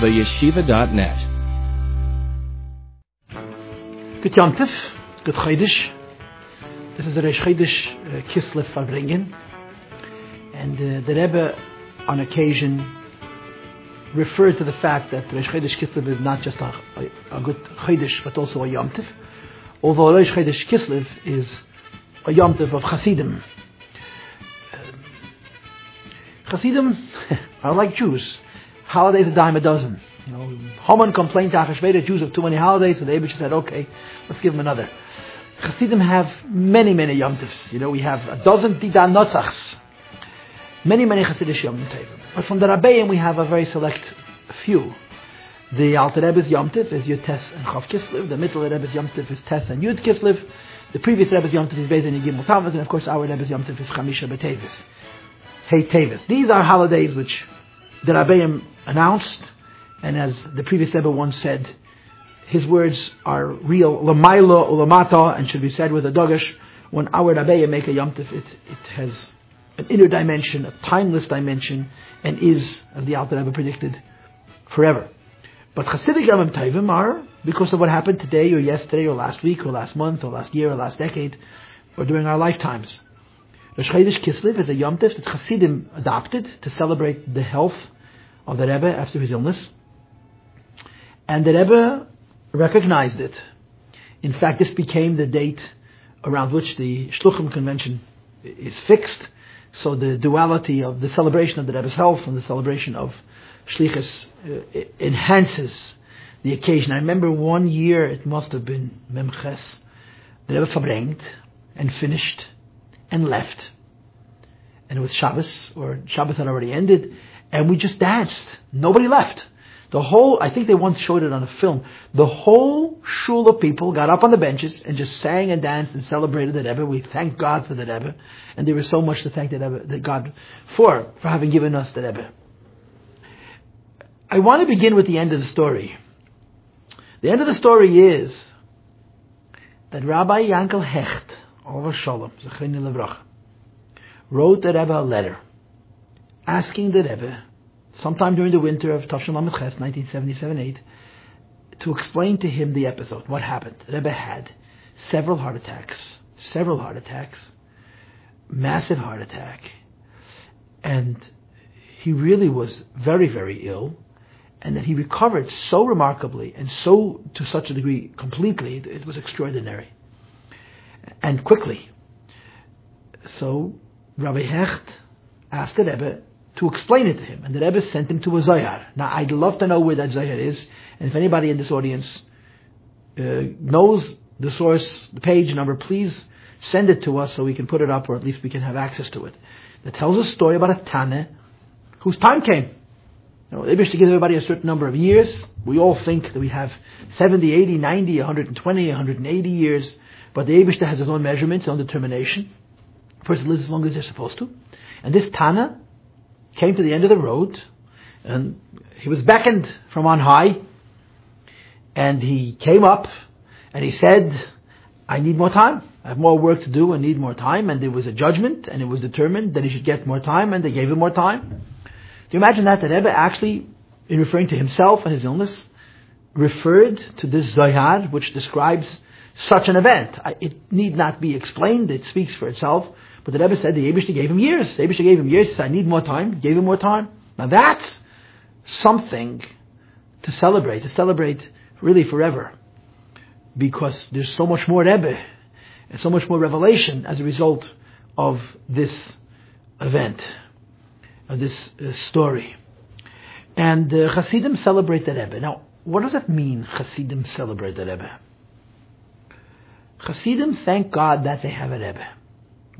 theyeshiva.net. Good Yontif, good Chaydish. This is the Reish Chaydish uh, Kislev Farbrengen. And uh, the Rebbe, on occasion, referred to the fact that Reish Chaydish Kislev is not just a, a, a good Chaydish, but also a Yomtiv. Although Reish Chaydish Kislev is a Yomtiv of Chassidim. Um, Chassidim are like Jews. Holidays a dime a dozen. You know, Haman complained to Achashverosh, Jews have too many holidays, so the Abish said, okay, let's give them another. Chassidim have many, many Yom Tovs. You know, we have a dozen Didan Notzachs. Many, many Chassidish Yom. But from the Rabbeim, we have a very select few. The Alter Rebbe's Yom Tov is Yud Tes and Chav Kislev. The Middle Rebbe's Yom Tov is Tes and Yud Kislev. The previous Rebbe's Yom Tov is Beis and Yigim Tavis. And of course, our Rebbe's Yom Tov is Chamisha B'Tevis. Hey Tevis. These are holidays which the Rabbeim announced. And as the previous Rebbe once said, his words are real, lamaila ulamata, and should be said with a dogish. When our Rabbeim make a Yom Tov, it, it has an inner dimension, a timeless dimension, and is, as the Alter Rebbe predicted, forever. But Hasidic Yom Tovim are because of what happened today or yesterday or last week or last month or last year or last decade or during our lifetimes. Rosh Chodesh Kislev is a Yom Tov that Hasidim adopted to celebrate the health of the Rebbe after his illness. And the Rebbe recognized it. In fact, this became the date around which the Shluchim convention is fixed. So the duality of the celebration of the Rebbe's health and the celebration of Shlichus uh, enhances the occasion. I remember one year, it must have been Memches, the Rebbe verbrengt and finished and left. And it was Shabbos, or Shabbos had already ended, and we just danced. Nobody left. The whole, I think they once showed it on a film, the whole shul of people got up on the benches and just sang and danced and celebrated the Rebbe. We thank God for the Rebbe. And there was so much to thank the Rebbe, the God for, for having given us the Rebbe. I want to begin with the end of the story. The end of the story is that Rabbi Yankel Hecht, over Shalom, Levrach, wrote the Rebbe a letter asking the Rebbe sometime during the winter of Tafshim Lamed Ches, 1977-8, to explain to him the episode, what happened. Rebbe had several heart attacks, several heart attacks, massive heart attack, and he really was very, very ill, and that he recovered so remarkably and so to such a degree completely, it was extraordinary, and quickly. So Rabbi Hecht asked the Rebbe to explain it to him. And the Rebbe sent him to a Zohar. Now, I'd love to know where that Zohar is, and if anybody in this audience uh, knows the source, the page number, please send it to us so we can put it up, or at least we can have access to it. That tells a story about a Tane whose time came. You know, they wish to give everybody a certain number of years. We all think that we have 70, 80, 90, 120, 180 years, but the Abishta has his own measurements, his own determination. A person lives as long as they're supposed to. And this Tana came to the end of the road, and he was beckoned from on high, and he came up, and he said, I need more time. I have more work to do and need more time. And there was a judgment, and it was determined that he should get more time, and they gave him more time. Do you imagine that? That Rebbe actually, in referring to himself and his illness, referred to this Zohar, which describes such an event. It need not be explained, it speaks for itself. But the Rebbe said the Abishta gave him years. The Abishta gave him years. He said, I need more time. Gave him more time. Now that's something to celebrate, to celebrate really forever. Because there's so much more Rebbe and so much more revelation as a result of this event, of this uh, story. And uh, Hasidim celebrate the Rebbe. Now, what does that mean, Hasidim celebrate the Rebbe? Hasidim thank God that they have a Rebbe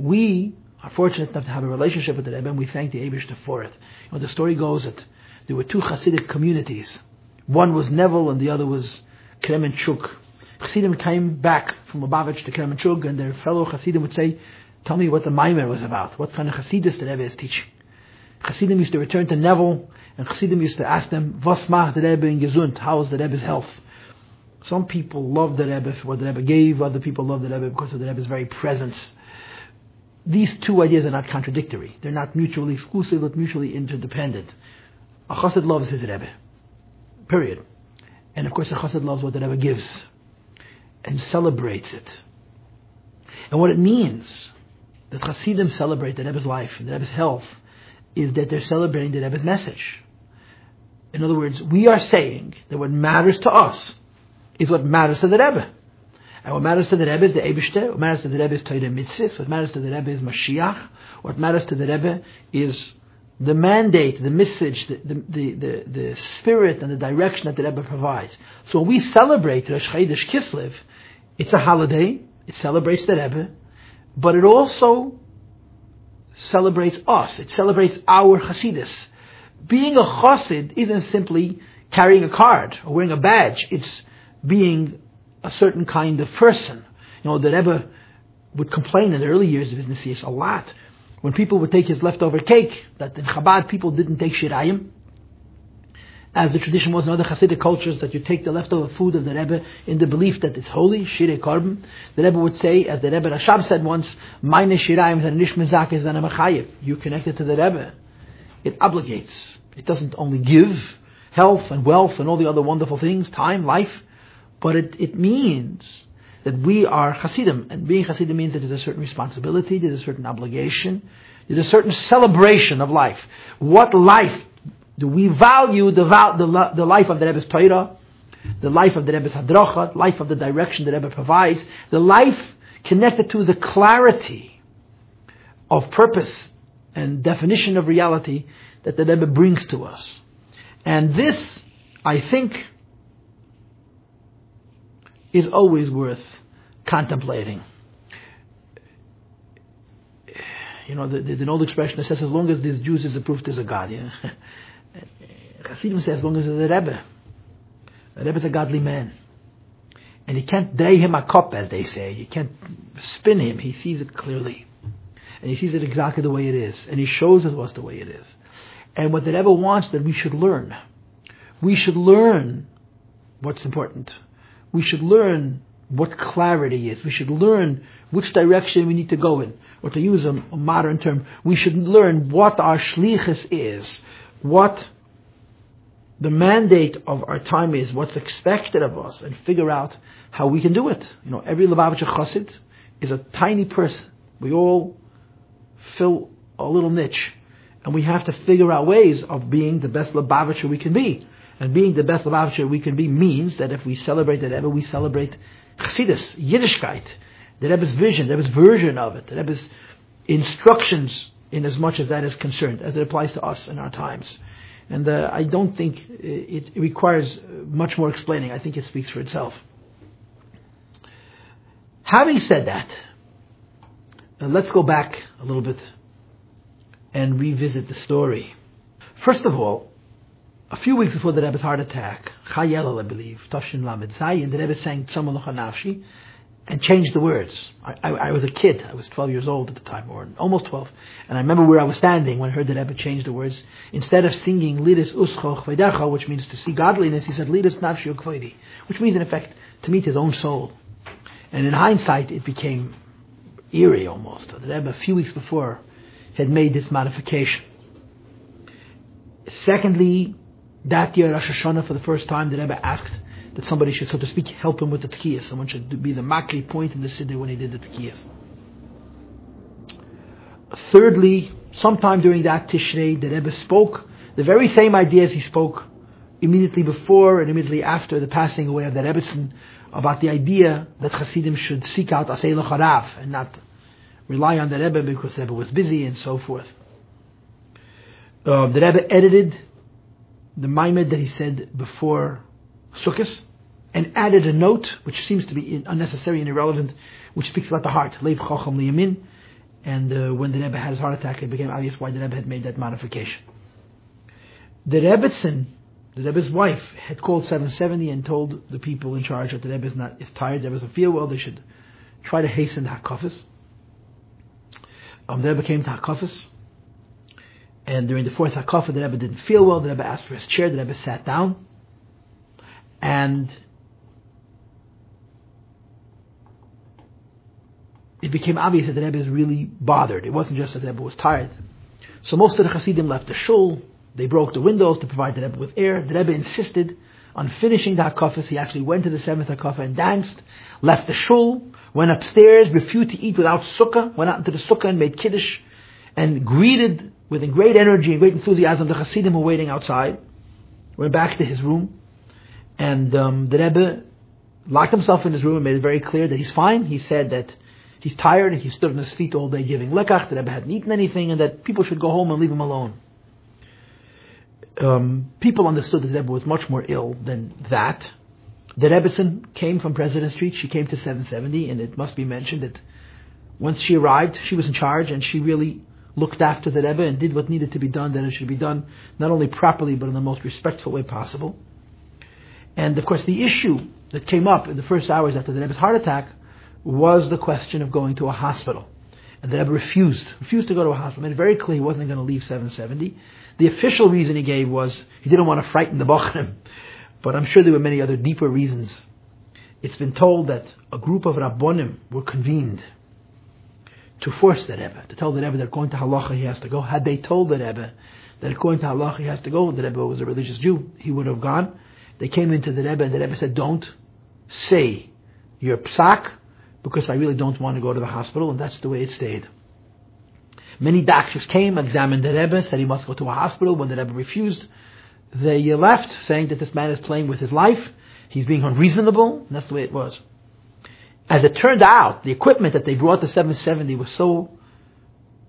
we are fortunate enough to have a relationship with the Rebbe, and we thank the Abishta for it. You know, the story goes that there were two Hasidic communities. One was Nevel, and the other was Kremenchuk. Hasidim came back from Lubavitch to Kremenchuk, and their fellow Hasidim would say, "Tell me what the Maimer was about. What kind of Hasidus the Rebbe is teaching." Hasidim used to return to Nevel, and Hasidim used to ask them, "Was macht the Rebbe in Gesund? How is the Rebbe's health?" Some people love the Rebbe for what the Rebbe gave. Other people love the Rebbe because of the Rebbe's very presence these two ideas are not contradictory. They're not mutually exclusive, but mutually interdependent. A chassid loves his Rebbe. period. And of course, a chassid loves what the Rebbe gives and celebrates it. And what it means that chassidim celebrate the Rebbe's life and the Rebbe's health is that they're celebrating the Rebbe's message. In other words, we are saying that what matters to us is what matters to the Rebbe. And what matters to the Rebbe is the Eibishter, what matters to the Rebbe is Torah Mitzvahs, what matters to the Rebbe is Mashiach, what matters to the Rebbe is the mandate, the message, the, the, the, the, the spirit and the direction that the Rebbe provides. So when we celebrate Rosh Chodesh Kislev, it's a holiday, it celebrates the Rebbe, but it also celebrates us, it celebrates our Hasidus. Being a Chassid isn't simply carrying a card or wearing a badge, it's being a certain kind of person. You know, the Rebbe would complain in the early years of his Nesias a lot when people would take his leftover cake, that in Chabad people didn't take shirayim, as the tradition was in other Hasidic cultures, that you take the leftover food of the Rebbe in the belief that it's holy, shirei korban. The Rebbe would say, as the Rebbe Rashab said once, "Meine shirayim nish mezak is machayev." You connected to the Rebbe. It obligates. It doesn't only give health and wealth and all the other wonderful things, time, life, but it, it means that we are Hasidim, and being Hasidim means that there's a certain responsibility, there's a certain obligation, there's a certain celebration of life. What life do we value? The, the, the life of the Rebbe's Torah, the life of the Rebbe's Hadracha, life of the direction the Rebbe provides, the life connected to the clarity of purpose and definition of reality that the Rebbe brings to us. And this, I think, is always worth contemplating. You know, there's an old expression that says, as long as there's Jews, there's a proof there's a God. Yeah? Chassidim says, as long as there's a Rebbe. A Rebbe is a godly man. And you can't dray him a cup, as they say. You can't spin him. He sees it clearly. And he sees it exactly the way it is. And he shows us what's the way it is. And what the Rebbe wants that we should learn. We should learn what's important we should learn what clarity is. We should learn which direction we need to go in. Or to use a, a modern term, we should learn what our shlichus is, what the mandate of our time is, what's expected of us, and figure out how we can do it. You know, every Lubavitcher Chassid is a tiny person. We all fill a little niche. And we have to figure out ways of being the best Lubavitcher we can be. And being the best Lubavitcher we can be means that if we celebrate the Rebbe, we celebrate Chassidus, Yiddishkeit, the Rebbe's vision, the Rebbe's version of it, the Rebbe's instructions in as much as that is concerned, as it applies to us in our times. And uh, I don't think it, requires much more explaining. I think it speaks for itself. Having said that, uh, let's go back a little bit and revisit the story. First of all, a few weeks before the Rebbe's heart attack, Chayel, I believe, Toshin Lamed Zayin, the Rebbe sang Nafshi and changed the words. I, I, I, was a kid. I was 12 years old at the time, or almost 12. And I remember where I was standing when I heard the Rebbe change the words. Instead of singing Lidis Uscho Chveidecha, which means to see godliness, he said Lidis Nafshi Ukvedi, which means in effect to meet his own soul. And in hindsight, it became eerie almost. The Rebbe, a few weeks before, had made this modification. Secondly, that year, Rosh Hashanah, for the first time, the Rebbe asked that somebody should, so to speak, help him with the tkiyas. Someone should be the makri point in the siddur when he did the tkiyas. Thirdly, sometime during that Tishrei, the Rebbe spoke the very same ideas he spoke immediately before and immediately after the passing away of the Rebbetzin about the idea that Hasidim should seek out Asay Harav and not rely on the Rebbe because the Rebbe was busy and so forth. Uh, the Rebbe edited the Maimed that he said before Sukkot, and added a note which seems to be unnecessary and irrelevant, which speaks about the heart, Leiv Chacham Liyamin. And uh, when the Rebbe had his heart attack, it became obvious why the Rebbe had made that modification. The Rebbetzin, the Rebbe's wife, had called 770 and told the people in charge that the Rebbe is, not, is tired, the Rebbe doesn't feel well, they should try to hasten the Hakafis. Um, the Rebbe came to Hakafis, and during the fourth hakafa, the Rebbe didn't feel well. The Rebbe asked for his chair. The Rebbe sat down. And it became obvious that the Rebbe is really bothered. It wasn't just that the Rebbe was tired. So most of the Hasidim left the shul. They broke the windows to provide the Rebbe with air. The Rebbe insisted on finishing the Hakafas. He actually went to the seventh Hakafa and danced, left the shul, went upstairs, refused to eat without sukkah, went out into the sukkah and made kiddush, and greeted with great energy and great enthusiasm the Hasidim were waiting outside. Went back to his room, and um, the Rebbe locked himself in his room and made it very clear that he's fine. He said that he's tired, and he stood on his feet all day giving lekach, the Rebbe hadn't eaten anything, and that people should go home and leave him alone. Um, people understood that the Rebbe was much more ill than that. The Rebbetzin came from President Street. She came to 770, and it must be mentioned that once she arrived, she was in charge, and she really looked after the Rebbe and did what needed to be done, that it should be done not only properly, but in the most respectful way possible. And of course, the issue that came up in the first hours after the Rebbe's heart attack was the question of going to a hospital. And the Rebbe refused, refused to go to a hospital. Made it very clear he wasn't going to leave 770. The official reason he gave was he didn't want to frighten the Bachrim. But I'm sure there were many other deeper reasons. It's been told that a group of Rabbonim were convened to force the Rebbe, to tell the Rebbe that according to halacha he has to go. Had they told the Rebbe that according to halacha he has to go, the Rebbe was a religious Jew, he would have gone. They came into the Rebbe and the Rebbe said, don't say your psak because I really don't want to go to the hospital, and that's the way it stayed. Many doctors came, examined the Rebbe, said he must go to a hospital. When the Rebbe refused, they left, saying that this man is playing with his life. He's being unreasonable. And that's the way it was. As it turned out, the equipment that they brought to 770 was so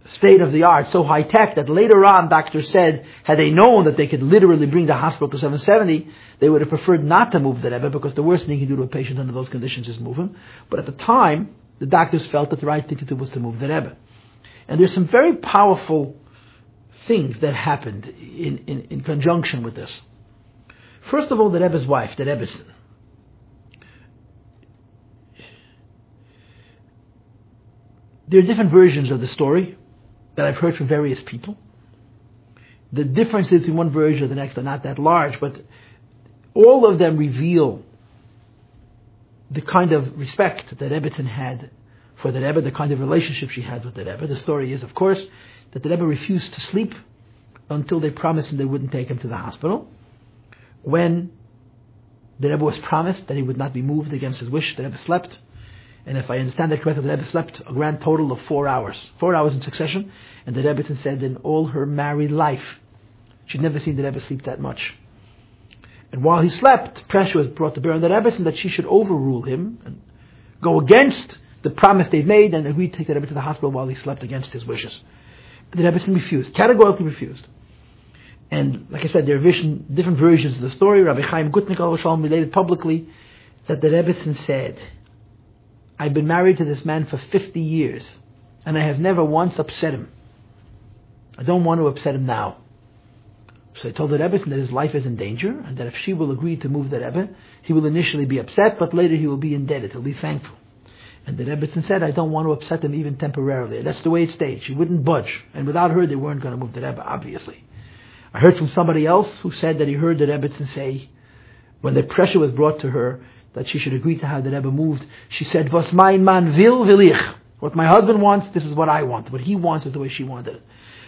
state of the art, so high tech that later on doctors said, had they known that they could literally bring the hospital to 770, they would have preferred not to move the Rebbe because the worst thing you can do to a patient under those conditions is move him. But at the time, the doctors felt that the right thing to do was to move the Rebbe. And there's some very powerful things that happened in, in, in conjunction with this. First of all, the Rebbe's wife, the Rebbe's. There are different versions of the story that I've heard from various people. The differences between one version and the next are not that large, but all of them reveal the kind of respect that Rebbetzin had for the Rebbe, the kind of relationship she had with the Rebbe. The story is, of course, that the Rebbe refused to sleep until they promised him they wouldn't take him to the hospital. When the Rebbe was promised that he would not be moved against his wish, the Rebbe slept. And if I understand that correctly, the Rebbe slept a grand total of four hours. Four hours in succession. And the Rebbe said in all her married life, she'd never seen the Rebbe sleep that much. And while he slept, pressure was brought to bear on the Rebbe that she should overrule him and go against the promise they'd made and agreed to take the Rebbe to the hospital while he slept against his wishes. The Rebbe refused, categorically refused. And like I said, there are vision, different versions of the story. Rabbi Chaim Gutnick Shalom related publicly that the Rebbe said, I've been married to this man for 50 years, and I have never once upset him. I don't want to upset him now. So I told the Rebbe that his life is in danger, and that if she will agree to move the Rebbe, he will initially be upset, but later he will be indebted. He'll be thankful. And the Rebbetzin said, I don't want to upset him even temporarily. That's the way it stayed. She wouldn't budge. And without her, they weren't going to move the Rebbe, obviously. I heard from somebody else who said that he heard the Rebbetzin say, when the pressure was brought to her that she should agree to have the Rebbe moved, she said, Was mein man will, will ich. What my husband wants, this is what I want. What he wants is the way she wanted it.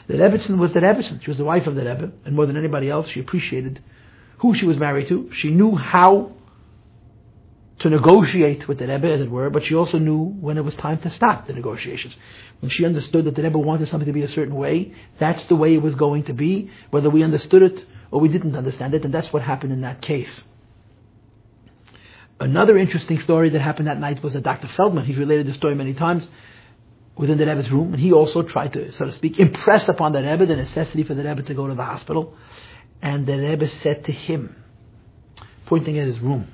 The Rebbetzin was the Rebbetzin. She was the wife of the Rebbe, and more than anybody else, she appreciated who she was married to. She knew how to negotiate with the Rebbe, as it were, but she also knew when it was time to stop the negotiations. When she understood that the Rebbe wanted something to be a certain way, that's the way it was going to be, whether we understood it or we didn't understand it, and that's what happened in that case. Another interesting story that happened that night was that Dr. Feldman, he's related this story many times, was in the Rebbe's room, and he also tried to, so to speak, impress upon the Rebbe the necessity for the Rebbe to go to the hospital. And the Rebbe said to him, pointing at his room,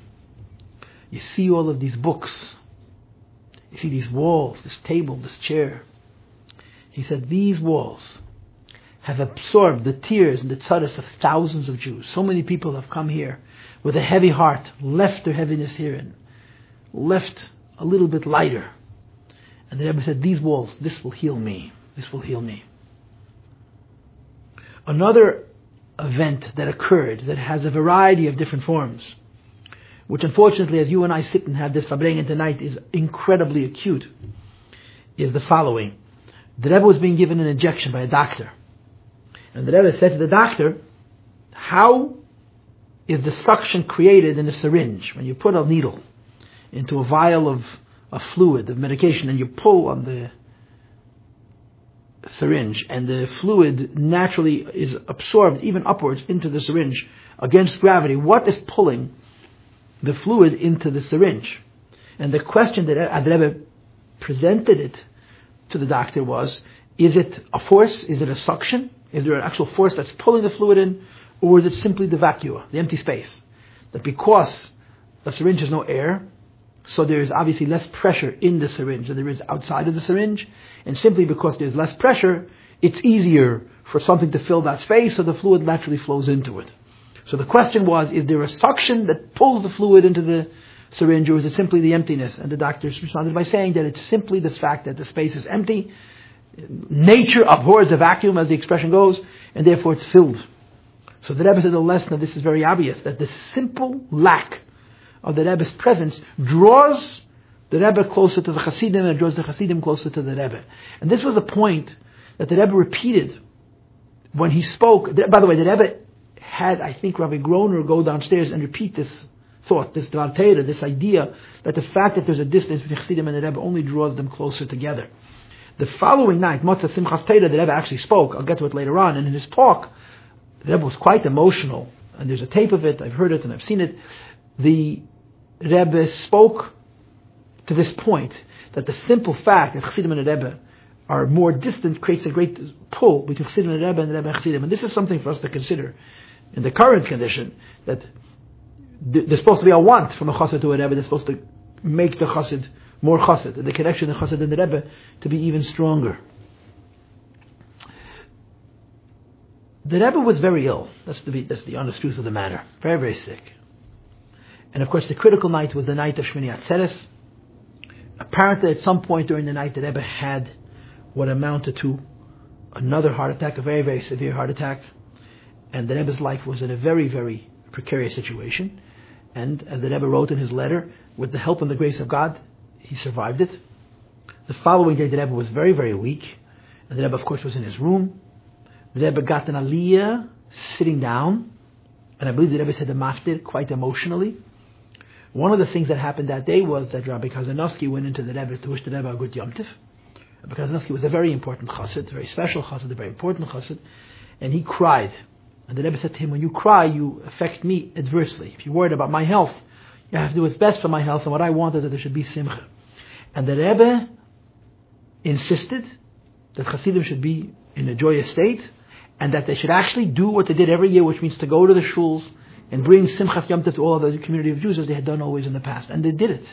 you see all of these books. You see these walls, this table, this chair. He said, these walls have absorbed the tears and the tzaddis of thousands of Jews. So many people have come here with a heavy heart, left their heaviness here and left a little bit lighter. And the Rebbe said, these walls, this will heal me. This will heal me. Another event that occurred that has a variety of different forms which unfortunately, as you and I sit and have this Farbrengen tonight, is incredibly acute, is the following. The Rebbe was being given an injection by a doctor. And the Rebbe said to the doctor, how is the suction created in a syringe when you put a needle into a vial of, a fluid, of medication, and you pull on the syringe and the fluid naturally is absorbed even upwards into the syringe against gravity. What is pulling the fluid into the syringe? And the question that Adrebe presented it to the doctor was, is it a force? Is it a suction? Is there an actual force that's pulling the fluid in? Or is it simply the vacuum, the empty space? That because the syringe has no air, so there is obviously less pressure in the syringe than there is outside of the syringe. And simply because there's less pressure, it's easier for something to fill that space, so the fluid naturally flows into it. So the question was, is there a suction that pulls the fluid into the syringe, or is it simply the emptiness? And the doctors responded by saying that it's simply the fact that the space is empty. Nature abhors a vacuum, as the expression goes, and therefore it's filled. So the Rebbe said the lesson of this is very obvious, that the simple lack of the Rebbe's presence draws the Rebbe closer to the Hasidim and draws the Hasidim closer to the Rebbe. And this was a point that the Rebbe repeated when he spoke. By the way, the Rebbe had, I think, Rabbi Groner go downstairs and repeat this thought, this Dvar Torah, this idea that the fact that there's a distance between Chassidim and the Rebbe only draws them closer together. The following night, Motzai Simchas Torah, the Rebbe actually spoke. I'll get to it later on. And in his talk, the Rebbe was quite emotional. And there's a tape of it. I've heard it and I've seen it. The Rebbe spoke to this point that the simple fact that Chassidim and the Rebbe are more distant creates a great pull between Chassidim and the Rebbe and the Rebbe and Chassidim. And this is something for us to consider in the current condition that there's supposed to be a want from a chassid to a rebbe. They're supposed to make the chassid more chassid, and the connection of chassid and the rebbe to be even stronger. The rebbe was very ill. That's the that's the honest truth of the matter. Very very sick. And of course, the critical night was the night of Shmini Atzeres. Apparently, at some point during the night, the rebbe had what amounted to another heart attack, a very very severe heart attack, and the rebbe's life was in a very very precarious situation. And as the Rebbe wrote in his letter, with the help and the grace of God, he survived it. The following day, the Rebbe was very, very weak. And the Rebbe, of course, was in his room. The Rebbe got an aliyah sitting down. And I believe the Rebbe said the maftir quite emotionally. One of the things that happened that day was that Rabbi Kazanovsky went into the Rebbe to wish the Rebbe a good Yom Tif. Rabbi Kazanovsky was a very important chassid, a very special chassid, a very important chassid. And he cried and the Rebbe said to him, when you cry, you affect me adversely. If you're worried about my health, you have to do what's best for my health, and what I wanted is that there should be simcha. And the Rebbe insisted that Hasidim should be in a joyous state, and that they should actually do what they did every year, which means to go to the shuls and bring Simchas Yom Tov to all of the community of Jews as they had done always in the past. And they did it.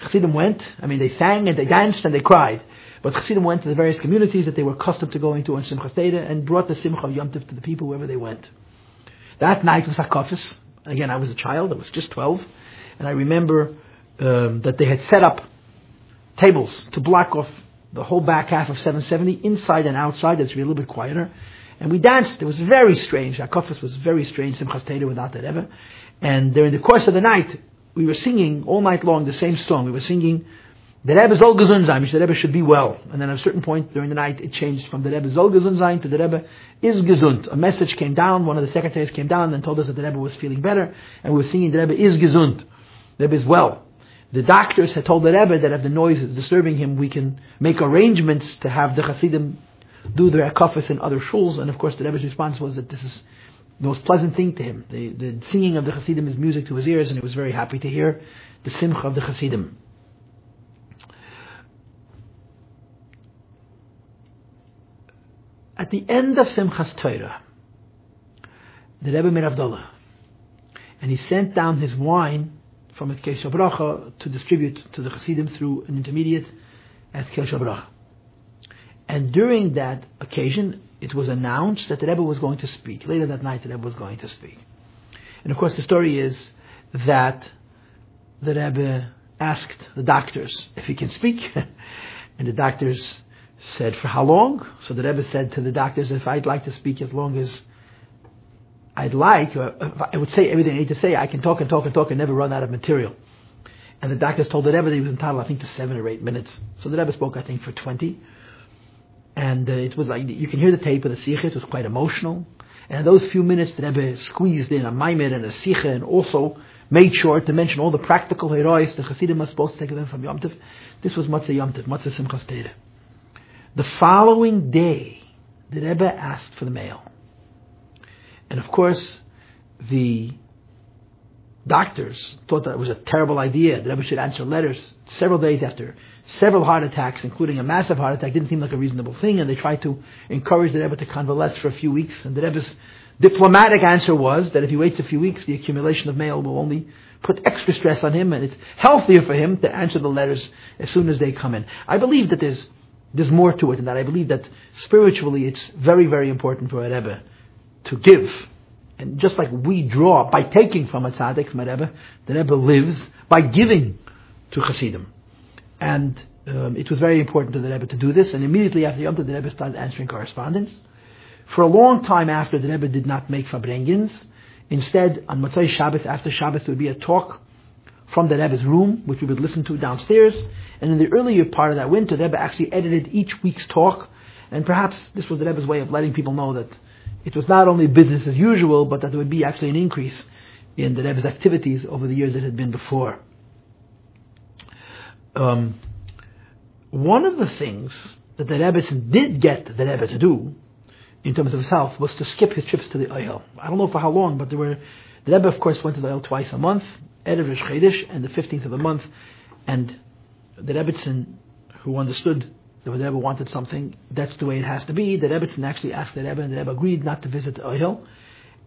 Chassidim went, I mean, they sang and they danced and they cried. But Chassidim went to the various communities that they were accustomed to going to on Simchas Torah and brought the Simcha of Yom Tov to the people wherever they went. That night was Hakafis. Again, I was a child, I was just 12. And I remember um, that they had set up tables to block off the whole back half of 770, inside and outside, that's to be a little bit quieter. And we danced. It was very strange. Hakafis was very strange, Simchas Torah without that ever. And during the course of the night, we were singing all night long the same song. We were singing the Rebbe Zol Gesund sein, the Rebbe should be well. And then at a certain point during the night, it changed from the Rebbe Zol Gesund to the Rebbe is gesund. A message came down, one of the secretaries came down and told us that the Rebbe was feeling better, and we were singing the Rebbe is gesund. The Rebbe is well. The doctors had told the Rebbe that if the noise is disturbing him, we can make arrangements to have the Hasidim do their akafis in other shuls, and of course the Rebbe's response was that this is the most pleasant thing to him. The, the singing of the Hasidim is music to his ears, and he was very happy to hear the simcha of the Hasidim. At the end of Simchas Torah, the Rebbe made Avdallah, and he sent down his wine from his Kesha Bracha to distribute to the Hasidim through an intermediate as Kesha Bracha. And during that occasion, it was announced that the Rebbe was going to speak. Later that night, the Rebbe was going to speak. And of course, the story is that the Rebbe asked the doctors if he can speak, and the doctors said, For how long? So the Rebbe said to the doctors, If I'd like to speak as long as I'd like, I would say everything I need to say, I can talk and talk and talk and never run out of material. And the doctors told the Rebbe that he was entitled, I think, to seven or eight minutes. So the Rebbe spoke, I think, for 20. And uh, it was like, you can hear the tape of the Sicha, it was quite emotional. And those few minutes, the Rebbe squeezed in a Maimed and a Sicha and also made sure to mention all the practical horaos the Hasidim are supposed to take them from Yom Tov. This was Motzai Yom Tov, Motzai Simchas Torah. The following day, the Rebbe asked for the mail. And of course, the doctors thought that it was a terrible idea. The Rebbe should answer letters several days after several heart attacks, including a massive heart attack, didn't seem like a reasonable thing, and they tried to encourage the Rebbe to convalesce for a few weeks. And the Rebbe's diplomatic answer was that if he waits a few weeks, the accumulation of mail will only put extra stress on him, and it's healthier for him to answer the letters as soon as they come in. I believe that there's there's more to it than that. I believe that spiritually, it's very, very important for a Rebbe to give and just like we draw by taking from a tzaddik, from a Rebbe, the Rebbe lives by giving to Hasidim. And um, it was very important to the Rebbe to do this. And immediately after Yom Tov, the Rebbe started answering correspondence. For a long time after, the Rebbe did not make Farbrengens. Instead, on Motzai Shabbos, after Shabbos, there would be a talk from the Rebbe's room, which we would listen to downstairs. And in the earlier part of that winter, the Rebbe actually edited each week's talk. And perhaps this was the Rebbe's way of letting people know that it was not only business as usual, but that there would be actually an increase in the Rebbe's activities over the years that had been before. Um, one of the things that the Rebbe did get the Rebbe to do, in terms of himself, was to skip his trips to the Ohel. I don't know for how long, but there were the Rebbe, of course, went to the Ohel twice a month, Erev Rosh and the 15th of the month, and the Rebbetzin, who understood the Rebbe wanted something, that's the way it has to be. The Rebbetzin actually asked the Rebbe, and the Rebbe agreed not to visit the Ohel.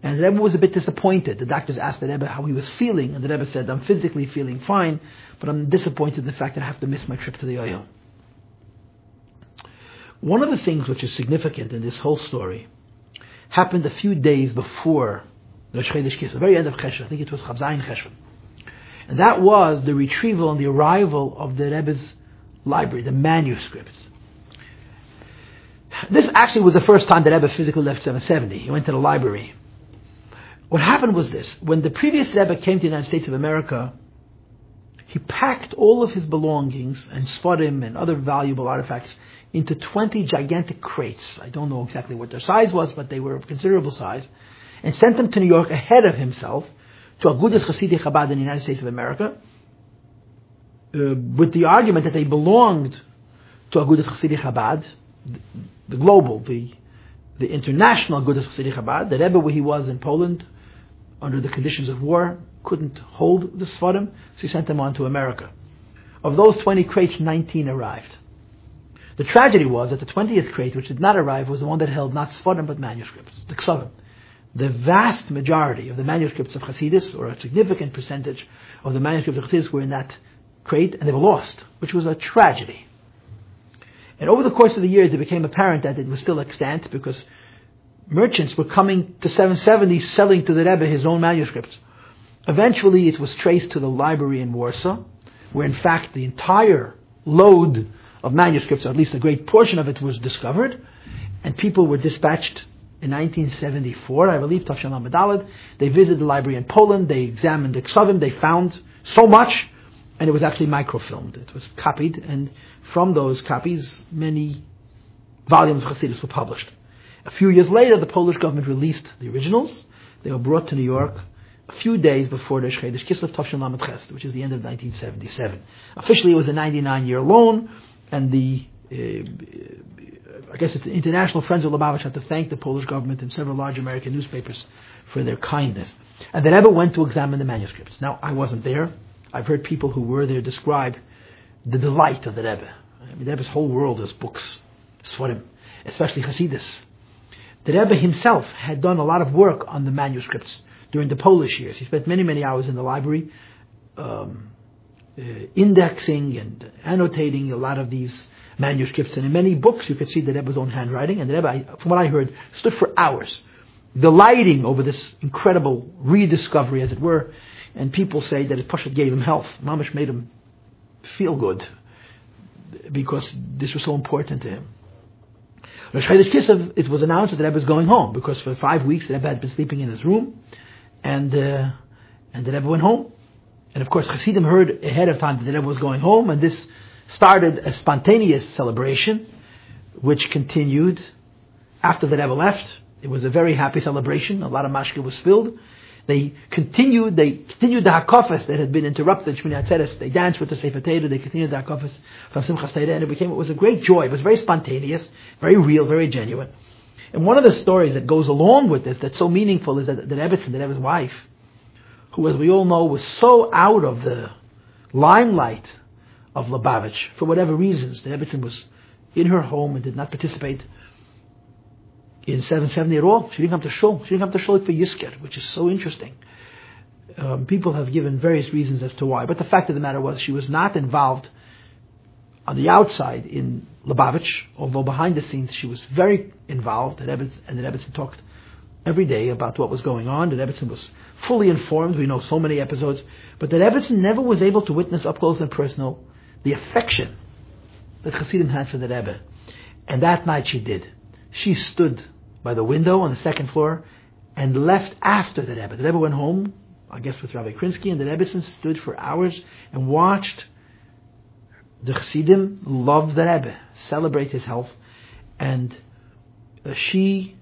And the Rebbe was a bit disappointed. The doctors asked the Rebbe how he was feeling, and the Rebbe said, I'm physically feeling fine, but I'm disappointed in the fact that I have to miss my trip to the Ohel. One of the things which is significant in this whole story happened a few days before the Chodesh Kislev, the very end of Cheshvan. I think it was Chavzayin Cheshvan. And that was the retrieval and the arrival of the Rebbe's library, the manuscripts. This actually was the first time that Rebbe physically left 770. He went to the library. What happened was this. When the previous Rebbe came to the United States of America, he packed all of his belongings and Sfarim and other valuable artifacts into 20 gigantic crates. I don't know exactly what their size was, but they were of considerable size, and sent them to New York ahead of himself to Agudas Chassidei Chabad in the United States of America, uh, with the argument that they belonged to Agudas Chassidei Chabad, the, the global, the the international Agudas Chassidei Chabad. The Rebbe, where he was in Poland, under the conditions of war, couldn't hold the Sfarim, so he sent them on to America. Of those 20 crates, 19 arrived. The tragedy was that the 20th crate, which did not arrive, was the one that held not Sfarim but manuscripts, the Ksavim. The vast majority of the manuscripts of Hasidus, or a significant percentage of the manuscripts of Hasidus, were in that crate, and they were lost, which was a tragedy. And over the course of the years, it became apparent that it was still extant because merchants were coming to 770 selling to the Rebbe his own manuscripts. Eventually, it was traced to the library in Warsaw, where in fact the entire load of manuscripts, or at least a great portion of it, was discovered, and people were dispatched in 1974, I believe, Tafshan Medalad. They visited the library in Poland, they examined the Ksavim, they found so much, and it was actually microfilmed. It was copied, and from those copies, many volumes of Hasidus were published. A few years later, the Polish government released the originals. They were brought to New York a few days before the Shchedesh Kislev Tavshin Lamed Ches, which is the end of 1977. Officially, it was a 99-year loan, and the uh, I guess it's the International Friends of Lubavitch had to thank the Polish government and several large American newspapers for their kindness. And the Rebbe went to examine the manuscripts. Now, I wasn't there. I've heard people who were there describe the delight of the Rebbe. I mean, the Rebbe's whole world is books, Sfarim, especially Hasidus. The Rebbe himself had done a lot of work on the manuscripts during the Polish years. He spent many, many hours in the library um, uh, indexing and annotating a lot of these manuscripts. And in many books, you could see the Rebbe's own handwriting. And the Rebbe, from what I heard, stood for hours, delighting over this incredible rediscovery, as it were. And people say that it Pashat gave him health. Mamish made him feel good because this was so important to him. Rosh Chodesh Kislev, it was announced that the Rebbe was going home because for five weeks the Rebbe had been sleeping in his room, and uh, and the Rebbe went home. And of course, Hasidim heard ahead of time that the Rebbe was going home, and this started a spontaneous celebration, which continued after the Rebbe left. It was a very happy celebration. A lot of mashke was spilled. They continued. They continued the hakafas that had been interrupted. Shmini Atzeres. They danced with the Sefer Torah. They continued the hakafas from Simchas Torah, and it became. It was a great joy. It was very spontaneous, very real, very genuine. And one of the stories that goes along with this, that's so meaningful, is that, that Ebbetson, that Ebbet's wife, who, as we all know, was so out of the limelight of Lubavitch for whatever reasons, that Ebbetson was in her home and did not participate in 770 at all. She didn't come to shul. She didn't come to shul for Yisker, which is so interesting. Um, people have given various reasons as to why, but the fact of the matter was she was not involved on the outside in Lubavitch, although behind the scenes she was very involved, and that Ebbetson talked every day about what was going on, that Ebbetson was fully informed. We know so many episodes, but that Ebbetson never was able to witness up close and personal the affection that Hasidim had for the Rebbe. And that night she did. She stood by the window on the second floor and left after the Rebbe. The Rebbe went home, I guess with Rabbi Krinsky, and the Rebbe stood for hours and watched the Chassidim love the Rebbe, celebrate his health, and uh, she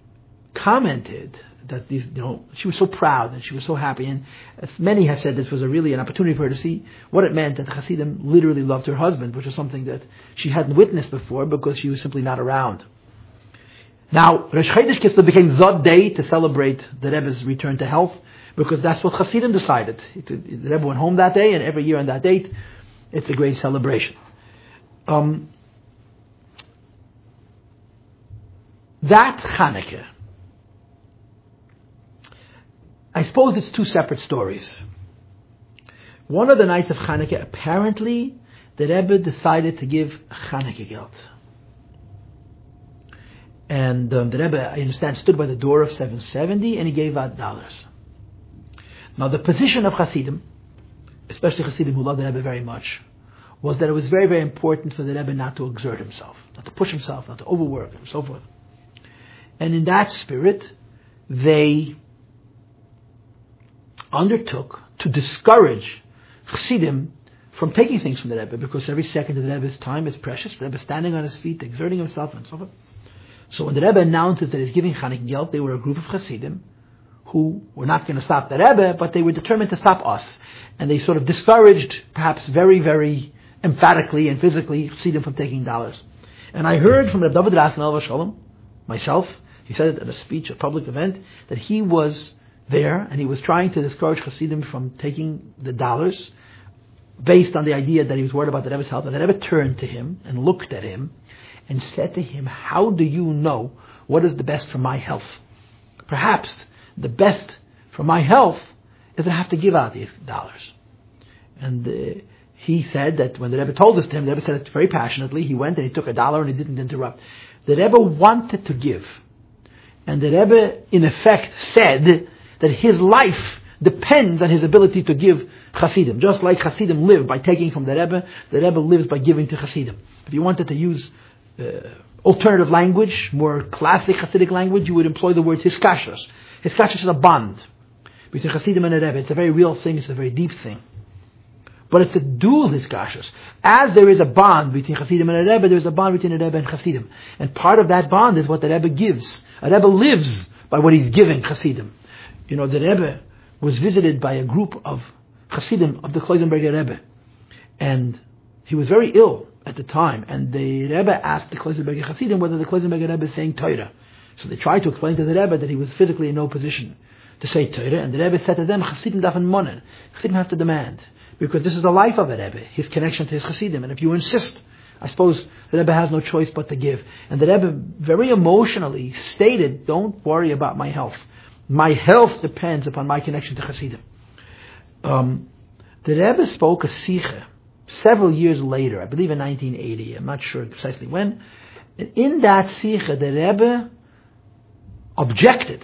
commented that these, you know, she was so proud and she was so happy. And as many have said, this was a really an opportunity for her to see what it meant that the Hasidim literally loved her husband, which was something that she hadn't witnessed before because she was simply not around. Now, Rosh Chodesh Kislev became the day to celebrate the Rebbe's return to health because that's what Hasidim decided. The Rebbe went home that day, and every year on that date, it's a great celebration. Um, that Hanukkah, I suppose it's two separate stories. One of the nights of Hanukkah, apparently, the Rebbe decided to give Hanukkah geld. And um, the Rebbe, I understand, stood by the door of 770 and he gave out dollars. Now, the position of Hasidim, especially Hasidim who loved the Rebbe very much, was that it was very, very important for the Rebbe not to exert himself, not to push himself, not to overwork, and so forth. And in that spirit, they undertook to discourage Chassidim from taking things from the Rebbe because every second of the Rebbe's time is precious. The Rebbe standing on his feet, exerting himself, and so forth. So when the Rebbe announces that he's giving Chanukah Geld, they were a group of Chassidim who were not going to stop the Rebbe, but they were determined to stop us. And they sort of discouraged, perhaps very, very emphatically and physically, Chassidim from taking dollars. And I heard from Rebbe David Raskin Shalom, myself, he said it at a speech, a public event, that he was there, and he was trying to discourage Hasidim from taking the dollars based on the idea that he was worried about the Rebbe's health. And the Rebbe turned to him and looked at him and said to him, How do you know what is the best for my health? Perhaps the best for my health is that I have to give out these dollars. And uh, he said that when the Rebbe told this to him, the Rebbe said it very passionately. He went and he took a dollar and he didn't interrupt. The Rebbe wanted to give. And the Rebbe, in effect, said that his life depends on his ability to give Hasidim. Just like Hasidim live by taking from the Rebbe, the Rebbe lives by giving to Hasidim. If you wanted to use Uh, alternative language, more classic Hasidic language, you would employ the word hiskashrus. Hiskashrus is a bond between Hasidim and a Rebbe. It's a very real thing, it's a very deep thing. But it's a dual hiskashrus. As there is a bond between Hasidim and a Rebbe, there is a bond between a Rebbe and Hasidim. And part of that bond is what the Rebbe gives. A Rebbe lives by what he's giving Hasidim you know, the Rebbe was visited by a group of Hasidim of the Kloisenberger Rebbe. And he was very ill at the time. And the Rebbe asked the Kloisenberger Hasidim whether the Kloisenberger Rebbe is saying Torah. So they tried to explain to the Rebbe that he was physically in no position to say Torah. And the Rebbe said to them, Hasidim dafen monen. Hasidim have to demand. Because this is the life of the Rebbe, his connection to his Hasidim. And if you insist, I suppose the Rebbe has no choice but to give. And the Rebbe very emotionally stated, don't worry about my health. My health depends upon my connection to Hasidim. Um, the Rebbe spoke a Sikha several years later, I believe in 1980, I'm not sure precisely when. In that Sikha, the Rebbe objected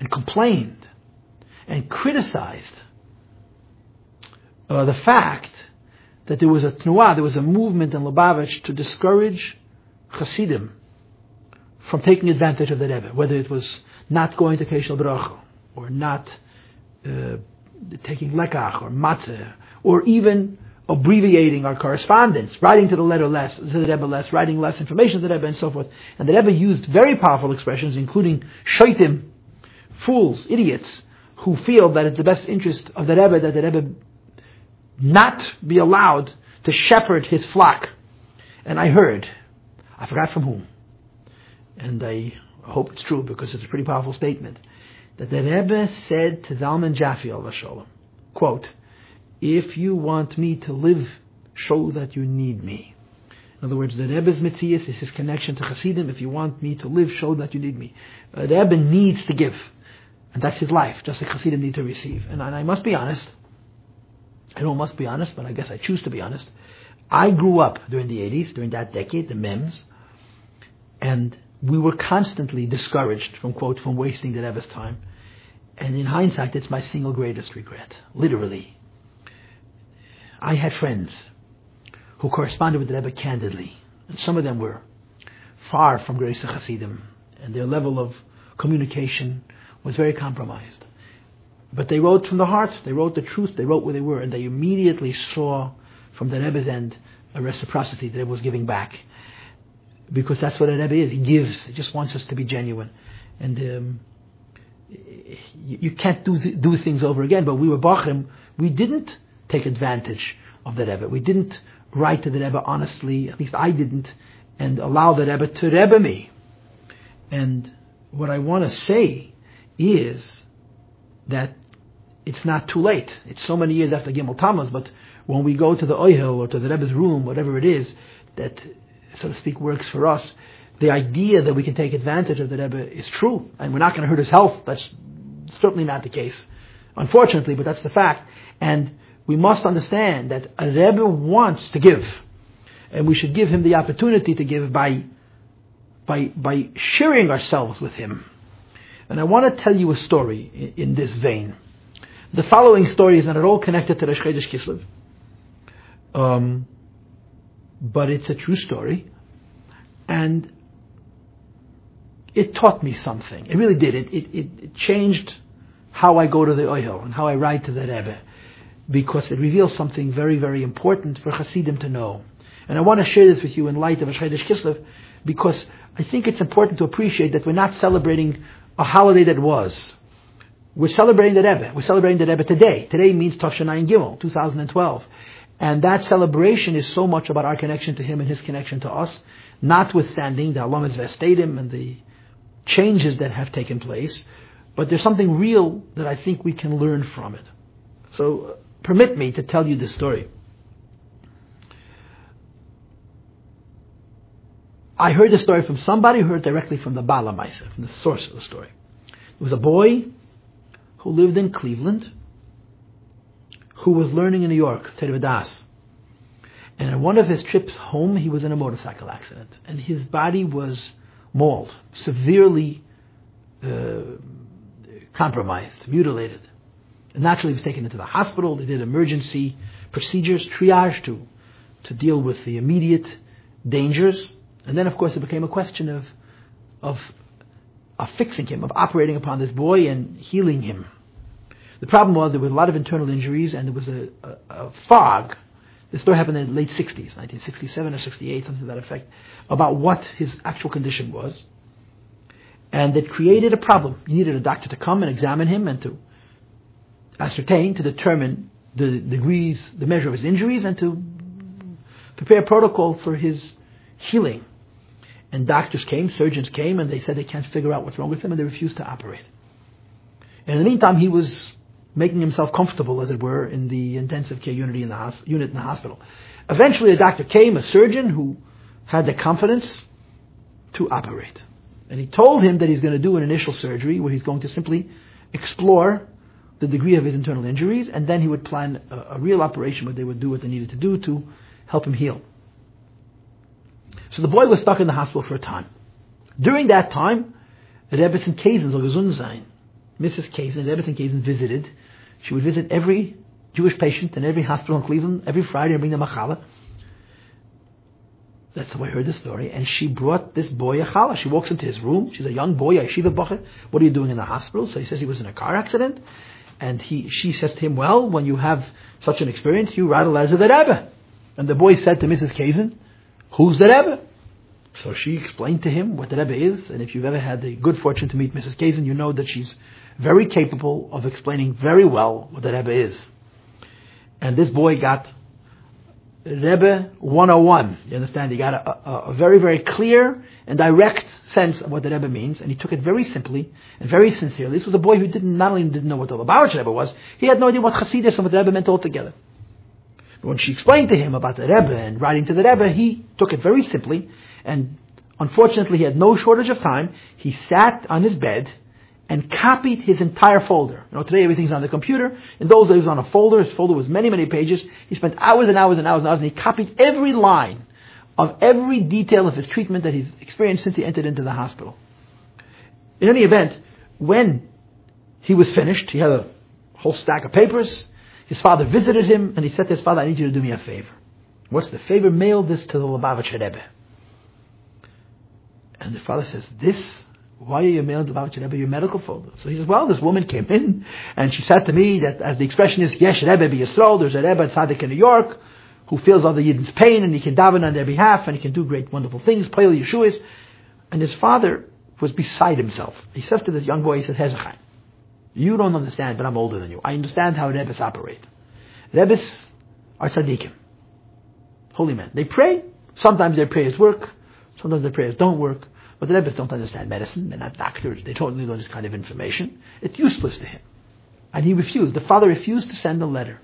and complained and criticized uh, the fact that there was a tnuah, there was a movement in Lubavitch to discourage Hasidim from taking advantage of the Rebbe, whether it was not going to Keshel Bracha, or not uh, taking lekach or matzah, or even abbreviating our correspondence, writing to the letter less, to the Rebbe less, writing less information to the Rebbe, and so forth. And the Rebbe used very powerful expressions, including shaitim, fools, idiots, who feel that it's the best interest of the Rebbe that the Rebbe not be allowed to shepherd his flock. And I heard, I forgot from whom, and I hope it's true because it's a pretty powerful statement, that the Rebbe said to Zalman Jaffe quote, if you want me to live, show that you need me. In other words, the Rebbe's mitzias is his connection to Hasidim. If you want me to live, show that you need me. The Rebbe needs to give. And that's his life, just like Hasidim need to receive. And, and I must be honest, I don't must be honest, but I guess I choose to be honest. I grew up during the 80s, during that decade, the MEMS, and we were constantly discouraged from, quote, from wasting the Rebbe's time. And in hindsight, it's my single greatest regret, literally. I had friends who corresponded with the Rebbe candidly, and some of them were far from Grace Hasidim, and their level of communication was very compromised. But they wrote from the heart, they wrote the truth, they wrote where they were, and they immediately saw from the Rebbe's end a reciprocity that Rebbe was giving back. Because that's what a Rebbe is. He gives. He just wants us to be genuine. And um, you, you, can't do, th- do things over again, but we were Bachrim. We didn't take advantage of the Rebbe. We didn't write to the Rebbe honestly, at least I didn't, and allow the Rebbe to Rebbe me. And what I want to say is that it's not too late. It's so many years after Gimel Tammuz, but when we go to the Ohel or to the Rebbe's room, whatever it is, that, so to speak, works for us, the idea that we can take advantage of the Rebbe is true, and we're not going to hurt his health. That's certainly not the case, unfortunately, but that's the fact. And we must understand that a Rebbe wants to give, and we should give him the opportunity to give by, by, by sharing ourselves with him. And I want to tell you a story in, in this vein. The following story is not at all connected to the Chodesh Kislev, um, but it's a true story, and it taught me something. It really did. It, it, it changed how I go to the Ohel and how I write to the Rebbe because it reveals something very, very important for Hasidim to know. And I want to share this with you in light of Chodesh Kislev because I think it's important to appreciate that we're not celebrating a holiday that was. We're celebrating the Rebbe. We're celebrating the Rebbe today. Today means Tafshanayin Gimel, 2012. And that celebration is so much about our connection to him and his connection to us, notwithstanding the Alamas Vestadim and the changes that have taken place. But there's something real that I think we can learn from it. So permit me to tell you this story. I heard the story from somebody who heard directly from the Baal Maaseh, from the source of the story. It was a boy who lived in Cleveland who was learning in New York, Torah Vodaas. And on one of his trips home, he was in a motorcycle accident. And his body was mauled, severely uh, compromised, mutilated. Naturally, he was taken into the hospital. They did emergency procedures, triage to, to deal with the immediate dangers. And then, of course, it became a question of, of, of fixing him, of operating upon this boy and healing him. The problem was there was a lot of internal injuries and there was a, a, a fog. This story happened in the late 60s, 1967 or 68, something to that effect, about what his actual condition was. And it created a problem. You needed a doctor to come and examine him and to ascertain, to determine the degrees, the measure of his injuries, and to prepare a protocol for his healing. And doctors came, surgeons came, and they said they can't figure out what's wrong with him, and they refused to operate. And in the meantime, he was making himself comfortable, as it were, in the intensive care unit in the, unit in the hospital. Eventually, a doctor came, a surgeon who had the confidence to operate. And he told him that he's going to do an initial surgery where he's going to simply explore the degree of his internal injuries, and then he would plan a, a real operation where they would do what they needed to do to help him heal. So the boy was stuck in the hospital for a time. During that time, Kazen soll gesund sein. Mrs. Kazen, Rebbetzin Kazen visited. She would visit every Jewish patient in every hospital in Cleveland every Friday and bring them a challah. That's how I heard the story. And she brought this boy a challah. She walks into his room. She's a young boy, a yeshiva bacher. What are you doing in the hospital? So he says he was in a car accident. And he, she says to him, well, when you have such an experience, you letter to the Rebbe. And the boy said to Mrs. Kazen, who's the Rebbe? So she explained to him what the Rebbe is, and if you've ever had the good fortune to meet Mrs. Kazen, you know that she's very capable of explaining very well what the Rebbe is. And this boy got Rebbe 101. You understand? He got a, a, a, very, very clear and direct sense of what the Rebbe means, and he took it very simply and very sincerely. This was a boy who didn't not only didn't know what the Lubavitch Rebbe was, he had no idea what Chassidus and what the Rebbe meant altogether. But when she explained to him about the Rebbe and writing to the Rebbe, he took it very simply, and unfortunately he had no shortage of time. He sat on his bed and copied his entire folder. You know, today everything's on the computer. In those days, it was on a folder. His folder was many, many pages. He spent hours and hours and hours and hours, and he copied every line of every detail of his treatment that he's experienced since he entered into the hospital. In any event, when he was finished, he had a whole stack of papers. His father visited him, and he said to his father, I need you to do me a favor. What's the favor? Mail this to the Lubavitcher Rebbe. And the father says, this why are you mailing the Lubavitcher Rebbe your medical folder? So he says, well, this woman came in and she said to me that, as the expression is, Yesh Rebbe be Yisrael, there's a Rebbe at Tzaddik in New York who feels all the Yidden's pain and he can daven on their behalf and he can do great, wonderful things, Pale Yeshuas. And his father was beside himself. He says to this young boy, he says, Hezekiah, you don't understand, but I'm older than you. I understand how Rebbes operate. Rebbes are tzaddikim, holy men. They pray. Sometimes their prayers work. Sometimes their prayers don't work. But the Rebbes don't understand medicine. They're not doctors. They don't know this kind of information. It's useless to him. And he refused. The father refused to send the letter.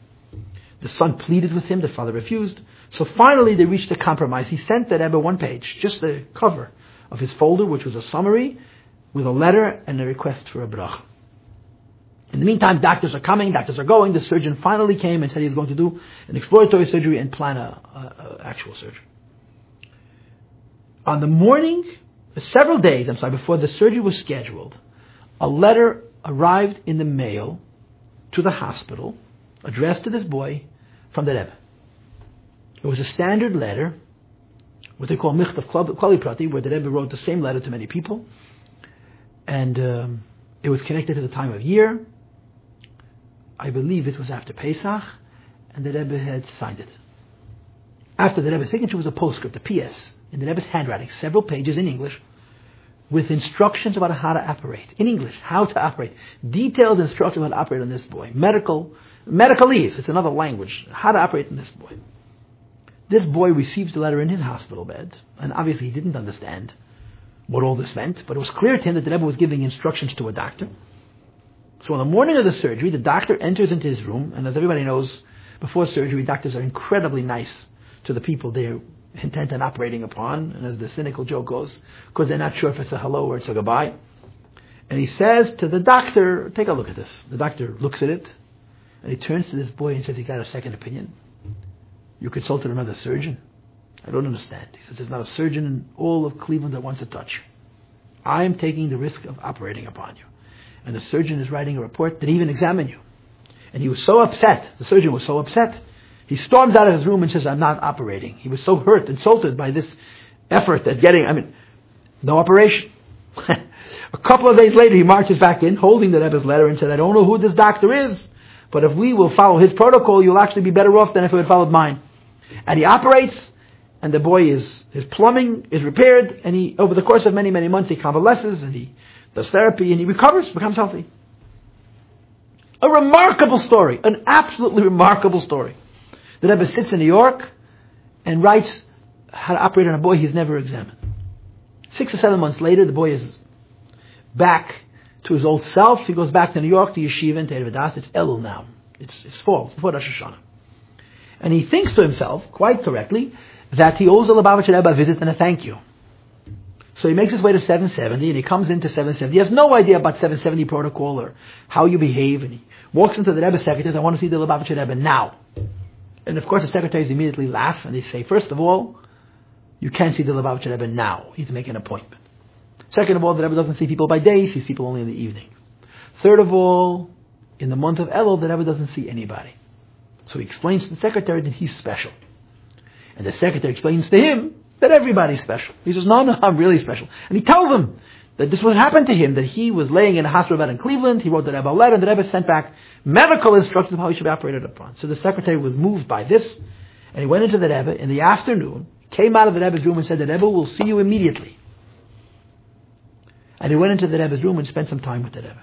The son pleaded with him. The father refused. So finally they reached a compromise. He sent the Rebbe one page, just the cover of his folder, which was a summary with a letter and a request for a bracha. In the meantime, doctors are coming, doctors are going. The surgeon finally came and said he was going to do an exploratory surgery and plan a actual surgery. On the morning several days, I'm sorry, before the surgery was scheduled, a letter arrived in the mail to the hospital addressed to this boy from the Rebbe. It was a standard letter, what they call Michtav Klali where the Rebbe wrote the same letter to many people. And um, it was connected to the time of year. I believe it was after Pesach, and the Rebbe had signed it. After the Rebbe's signature was a postscript, a PS, in the Rebbe's handwriting, several pages in English, with instructions about how to operate. In English, how to operate. Detailed instructions about how to operate on this boy. Medical, medicalese, it's another language. How to operate on this boy. This boy receives the letter in his hospital bed, and obviously he didn't understand what all this meant, but it was clear to him that the Rebbe was giving instructions to a doctor. So on the morning of the surgery, the doctor enters into his room, and as everybody knows, before surgery, doctors are incredibly nice to the people they're intent on operating upon, and as the cynical joke goes, because they're not sure if it's a hello or it's a goodbye. And he says to the doctor, take a look at this. The doctor looks at it, and he turns to this boy and says, he got a second opinion. You consulted another surgeon? I don't understand. He says, there's not a surgeon in all of Cleveland that wants to touch you. I am taking the risk of operating upon you. And the surgeon is writing a report that he even examined you. And he was so upset, the surgeon was so upset, he storms out of his room and says, I'm not operating. He was so hurt, insulted by this effort at getting, I mean, no operation. a couple of days later, he marches back in, holding the Rebbe's letter, and said, I don't know who this doctor is, but if we will follow his protocol, you'll actually be better off than if we had followed mine. And he operates, and the boy is, his plumbing is repaired, and he, over the course of many, many months, he convalesces, and he does therapy, and he recovers, becomes healthy. A remarkable story, an absolutely remarkable story. The Rebbe sits in New York and writes how to operate on a boy he's never examined. Six or seven months later, the boy is back to his old self. He goes back to New York to Yeshiva and to Ervadas. It's Elul now. It's, it's fall, it's before Rosh Hashanah. And he thinks to himself, quite correctly, that he owes the Lubavitcher Rebbe a visit and a thank you. So he makes his way to 770 and he comes into 770. He has no idea about 770 protocol or how you behave. And he walks into the Rebbe's secretary and says, I want to see the Lubavitcher Rebbe now. And of course, the secretaries immediately laugh and they say, first of all, you can't see the Lubavitcher Rebbe now. You have to make an appointment. Second of all, the Rebbe doesn't see people by day, he sees people only in the evening. Third of all, in the month of Elul, the Rebbe doesn't see anybody. So he explains to the secretary that he's special. And the secretary explains to him that everybody's special. He says, no, no, I'm really special. And he tells him that this would happen to him, that he was laying in a hospital bed in Cleveland, he wrote the Rebbe a letter, and the Rebbe sent back medical instructions of how he should be operated upon. So the secretary was moved by this, and he went into the Rebbe in the afternoon, came out of the Rebbe's room and said, the Rebbe will see you immediately. And he went into the Rebbe's room and spent some time with the Rebbe.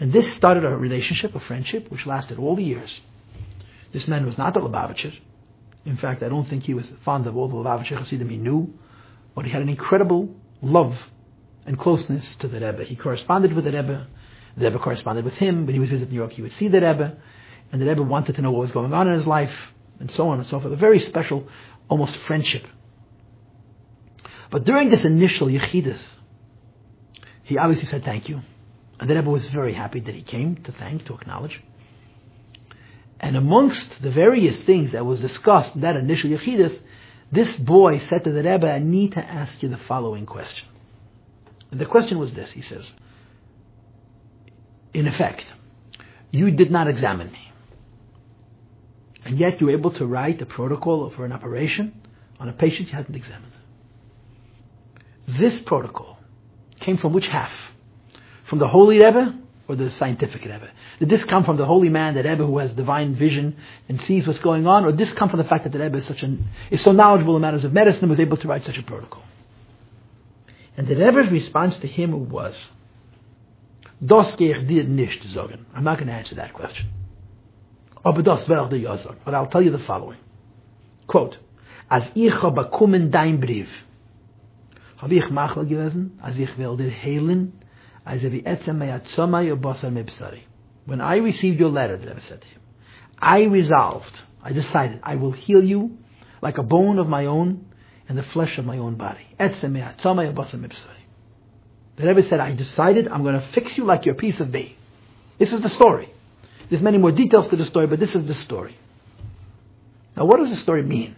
And this started a relationship, a friendship, which lasted all the years. This man was not a Lubavitcher. In fact, I don't think he was fond of all the Lubavitcher Hasidim he knew, but he had an incredible love and closeness to the Rebbe. He corresponded with the Rebbe. The Rebbe corresponded with him. When he was visiting New York, he would see the Rebbe. And the Rebbe wanted to know what was going on in his life, and so on and so forth. A very special, almost friendship. But during this initial Yechidus, he obviously said thank you. And the Rebbe was very happy that he came to thank, to acknowledge. And amongst the various things that was discussed in that initial Yechidus, this boy said to the Rebbe, I need to ask you the following question. And the question was this, he says, in effect, you did not examine me. And yet you were able to write a protocol for an operation on a patient you hadn't examined. This protocol came from which half? From the Holy Rebbe or the scientific Rebbe? Did this come from the holy man, the Rebbe who has divine vision and sees what's going on, or did this come from the fact that the Rebbe is, such an, is so knowledgeable in matters of medicine and was able to write such a protocol? And the Rebbe's response to him was, Das gehe ich dir nicht sagen. I'm not going to answer that question. Aber das werde ich sagen. But I'll tell you the following. Quote, Als ich habe bekommen dein Brief, habe ich machel gewesen, als ich will dir heilen, als er wie etzem mei atzomai o basar mipsari. When I received your letter, the Rebbe said to him, I resolved, I decided, I will heal you like a bone of my own and the flesh of my own body. The Rebbe said, I decided I'm going to fix you like your piece of bait. This is the story. There's many more details to the story, but this is the story. Now, what does the story mean?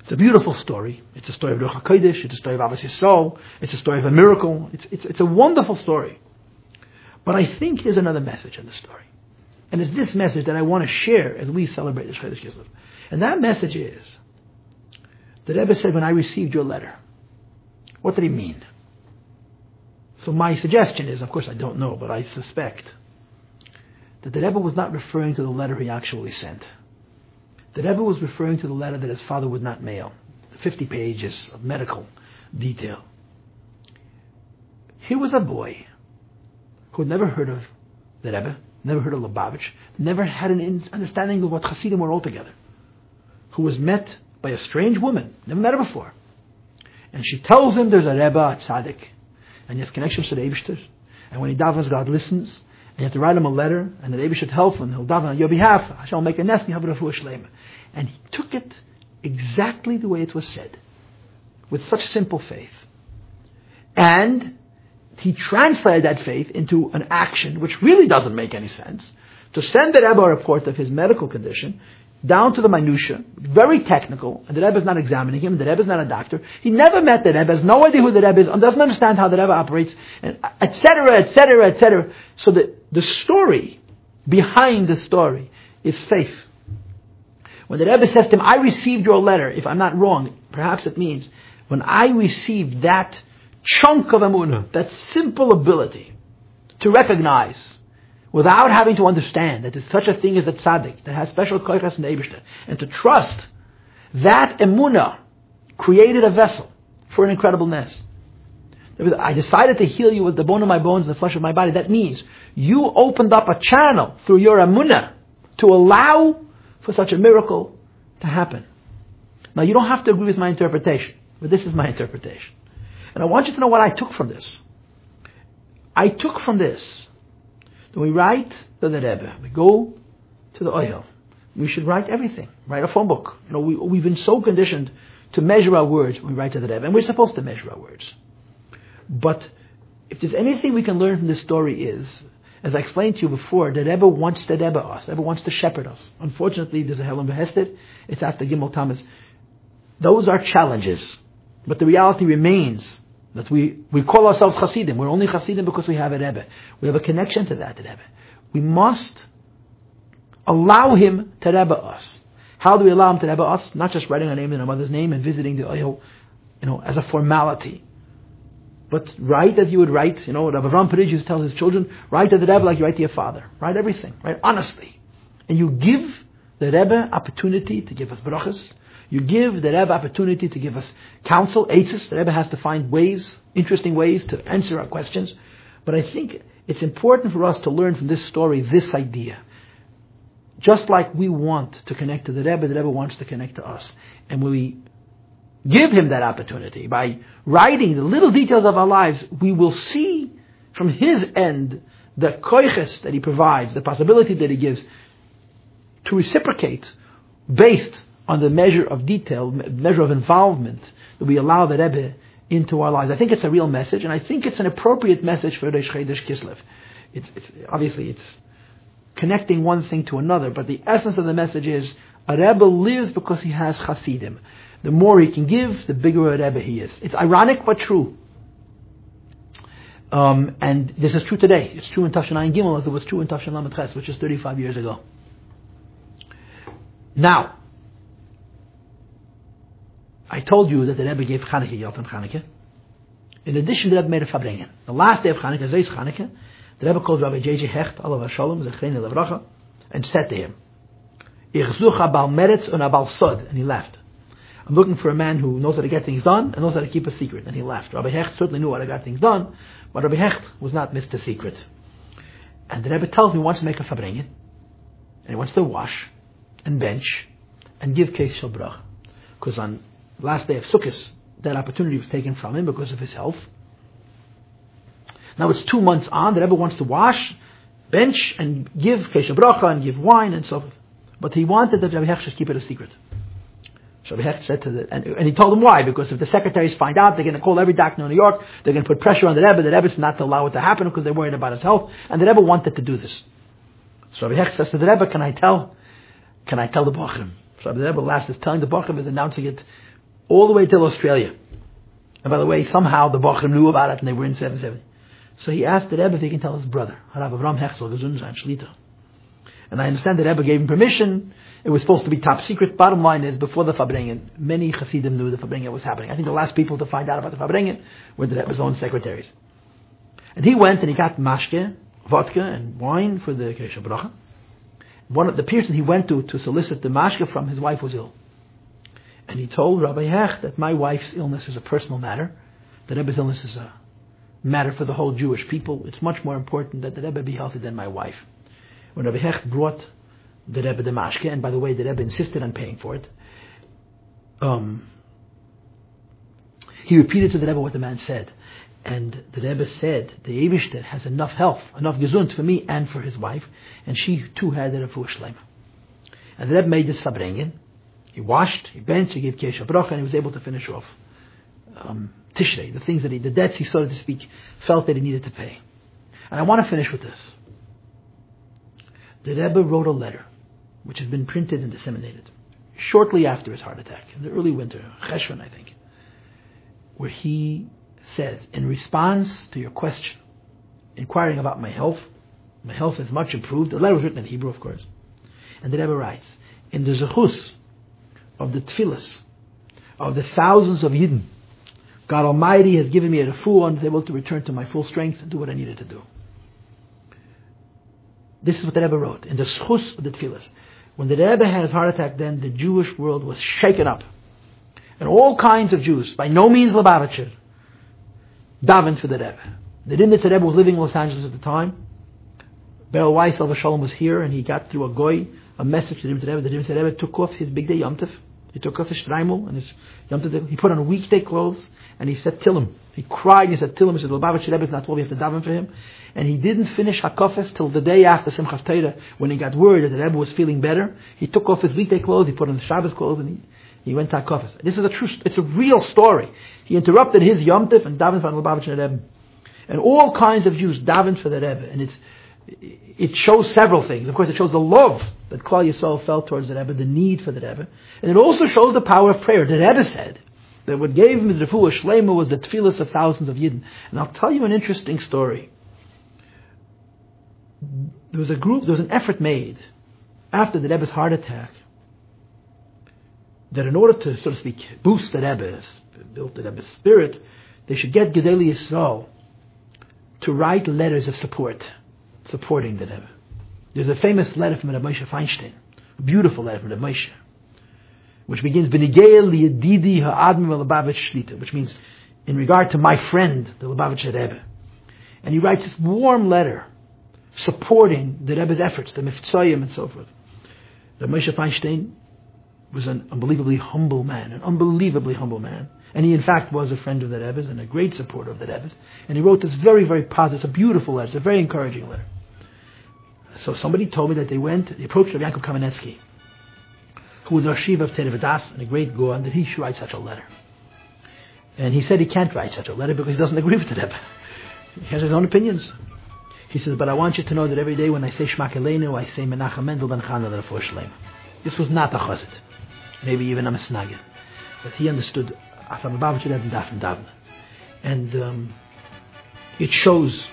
It's a beautiful story. It's a story of Ruach HaKodesh. It's a story of Ahavas Yisrael. It's a story of a miracle. It's, it's, it's a wonderful story. But I think there's another message in the story. And it's this message that I want to share as we celebrate the Chodesh Kislev. And that message is the Rebbe said, when I received your letter, what did he mean? So my suggestion is, of course I don't know, but I suspect that the Rebbe was not referring to the letter he actually sent. The Rebbe was referring to the letter that his father would not mail, 50 pages of medical detail. Here was a boy who had never heard of the Rebbe, never heard of Lubavitch, never had an understanding of what Hasidim were altogether, who was met by a strange woman, never met her before. And she tells him there's a Rebbe, a tzaddik, and he has connections to the Eibishter. And when he davens, God listens. And you have to write him a letter, and the Eibishter helps him. He'll daven on your behalf. I shall make a nest, and you have a shlema. And he took it exactly the way it was said, with such simple faith. And he translated that faith into an action which really doesn't make any sense. To send the Rebbe a report of his medical condition, down to the minutia, very technical, and the Rebbe is not examining him, the Rebbe is not a doctor. He never met the Rebbe, has no idea who the Rebbe is, and doesn't understand how the Rebbe operates, etc., etc., etc. So the, the story behind the story is faith. When the Rebbe says to him, I received your letter, if I'm not wrong, perhaps it means, when I received that chunk of emunah, that simple ability to recognize without having to understand that there's such a thing as a tzaddik that has special koichas the and to trust that emuna created a vessel for an incredible ness. I decided to heal you with the bone of my bones and the flesh of my body. That means you opened up a channel through your emuna to allow for such a miracle to happen. Now you don't have to agree with my interpretation, but this is my interpretation. And I want you to know what I took from this. I took from this then we write to the Rebbe. We go to the Ohel. We should write everything. Write a phone book. You know, we, we've been so conditioned to measure our words when we write to the Rebbe, and we're supposed to measure our words. But if there's anything we can learn from this story is, as I explained to you before, the Rebbe wants to Rebbe us. The Rebbe wants to shepherd us. Unfortunately, there's a Helem VeHester. It's after Gimel Tammuz. Those are challenges. But the reality remains that we, we call ourselves Hasidim. We're only Hasidim because we have a Rebbe. We have a connection to that Rebbe. We must allow him to Rebbe us. How do we allow him to Rebbe us? Not just writing our name in our mother's name and visiting the Ohel, you know, as a formality. but write as you would write. You know, Rabbi Avram Pariz used to tell his children, write to the Rebbe like you write to your father. Write everything, right? Honestly. And you give the Rebbe opportunity to give us brachas. You give the Rebbe opportunity to give us counsel, aitzes. The Rebbe has to find ways, interesting ways to answer our questions. But I think it's important for us to learn from this story this idea. Just like we want to connect to the Rebbe, the Rebbe wants to connect to us. And when we give him that opportunity by writing the little details of our lives, we will see from his end the koiches that he provides, the possibility that he gives to reciprocate based on the measure of detail, measure of involvement that we allow the Rebbe into our lives. I think it's a real message, and I think it's an appropriate message for Rosh Chodesh Kislev. It's, it's, obviously, it's connecting one thing to another, but the essence of the message is a Rebbe lives because he has Hasidim. The more he can give, the bigger a Rebbe he is. It's ironic but true. Um, and this is true today. It's true in Tafshin Gimel as it was true in Tafshin Lamed Ches, which is 35 years ago. Now, I told you that the Rebbe gave Chanukah Yot on Chanukah. In addition, the Rebbe made a Farbrengen. The last day of Chanukah, Zeis Chanukah, the Rebbe called Rabbi J.J. Hecht, Alav Shalom, Zechreni Levracha, and said to him, Ich such abal meretz und abal sod, and he left. I'm looking for a man who knows how to get things done and knows how to keep a secret, and he left. Rabbi Hecht certainly knew how to get things done, but Rabbi Hecht was not Mr. Secret. And the Rebbe tells me he wants to make a Farbrengen, and he wants to wash, and bench, and give Shel Brach. Because on last day of Sukkot, that opportunity was taken from him because of his health. Now it's two months on. The Rebbe wants to wash, bench, and give kesha bracha and give wine and so forth. But he wanted that Rabbi Hecht should keep it a secret. Rabbi Hecht said to the, and, and, he told him why, because if the secretaries find out, they're going to call every doctor in New York, they're going to put pressure on the Rebbe, the Rebbe's not to allow it to happen because they're worried about his health, and the Rebbe wanted to do this. So Rabbi Hecht says to the Rebbe, can I tell, can I tell the Bachrim? So the Rebbe last is telling the Bachrim is announcing it all the way till Australia. And by the way, somehow the Bachrim knew about it and they were in 770. So he asked the Rebbe if he can tell his brother, Harav Avram Hechzel, Gesundsein, Shlita. And I understand that Rebbe gave him permission. It was supposed to be top secret. Bottom line is, before the Farbrengen, many Hasidim knew the Farbrengen was happening. I think the last people to find out about the Farbrengen were the Rebbe's own secretaries. And he went and he got mashke, vodka, and wine for the Kesha Bracha. One of the person he went to to solicit the mashke from, his wife was ill. And he told Rabbi Hecht that my wife's illness is a personal matter. The Rebbe's illness is a matter for the whole Jewish people. It's much more important that the Rebbe be healthy than my wife. When Rabbi Hecht brought the Rebbe the mashke, and by the way, the Rebbe insisted on paying for it, um, he repeated to the Rebbe what the man said. And the Rebbe said, the Eibishter has enough health, enough gesund for me and for his wife, and she too had a refuah. And the Rebbe made this farbrengen. He washed, he benched, he gave Kesha Bracha, and he was able to finish off um, Tishrei, the things that he, the debts he, so to speak, felt that he needed to pay. And I want to finish with this. The Rebbe wrote a letter, which has been printed and disseminated, shortly after his heart attack, in the early winter, Cheshvan, I think, where he says, in response to your question, inquiring about my health, my health is much improved. The letter was written in Hebrew, of course. And the Rebbe writes, in the Zechus of the Tfilas, of the thousands of Yidden, God Almighty has given me a refuah and is able to return to my full strength and do what I needed to do. This is what the Rebbe wrote in the Zechus of the Tfilas. When the Rebbe had his heart attack, then the Jewish world was shaken up. And all kinds of Jews, by no means Lubavitcher, davened for the Rebbe. The Rimnitzer Rebbe was living in Los Angeles at the time. Beryl Weiss, Al Shalom, was here, and he got through a goy a message to the Rebbe. The Rimnitzer Rebbe took off his big day Yom Tov. He took off his shtreimel and his Yom. He put on weekday clothes, and he said Tillim. He cried, and he said Tillim. He said, Lubavitcher Rebbe is not what we have to daven for him. And he didn't finish Hakofes till the day after Simchas Torah, when he got word that the Rebbe was feeling better. He took off his weekday clothes, he put on the Shabbos clothes, and he, he went to Hakofes. This is a true, it's a real story. He interrupted his Yom Tov and davened for Lubavitcher Rebbe. And all kinds of Jews davened for the Rebbe. And it's, it shows several things. Of course, it shows the love that Klal Yisrael felt towards the Rebbe, the need for the Rebbe. And it also shows the power of prayer. The Rebbe said that what gave refuah shlema was the tefillas of thousands of Yidden. And I'll tell you an interesting story. There was a group, there was an effort made after the Rebbe's heart attack that in order to, so to speak, boost the Rebbe, build the Rebbe's spirit, they should get Gedolei Yisrael to write letters of support, supporting the Rebbe. There's a famous letter from Rabbi Moshe Feinstein, a beautiful letter from Rabbi Moshe, which begins, which means, in regard to my friend, the Lubavitch Rebbe. And he writes this warm letter, supporting the Rebbe's efforts, the Mivtzoyim and so forth. Rabbi Moshe Feinstein was an unbelievably humble man, an unbelievably humble man. And he, in fact, was a friend of the Rebbe's and a great supporter of the Rebbe's. And he wrote this very, very positive, it's a beautiful letter, it's a very encouraging letter. So somebody told me that they went, they approached Rabbi Yankov Kamenetsky, who was the Rashiv of Torah Vodaas and a great Gaon, that he should write such a letter. And he said he can't write such a letter because he doesn't agree with the. He has his own opinions. He says, but I want you to know that every day when I say Shma Koleinu, I say Menachem Mendel ben Chana Shlema. This was not a chazit, maybe even a misnagid, but he understood Afam Babach and Dafn Davna. And um, it shows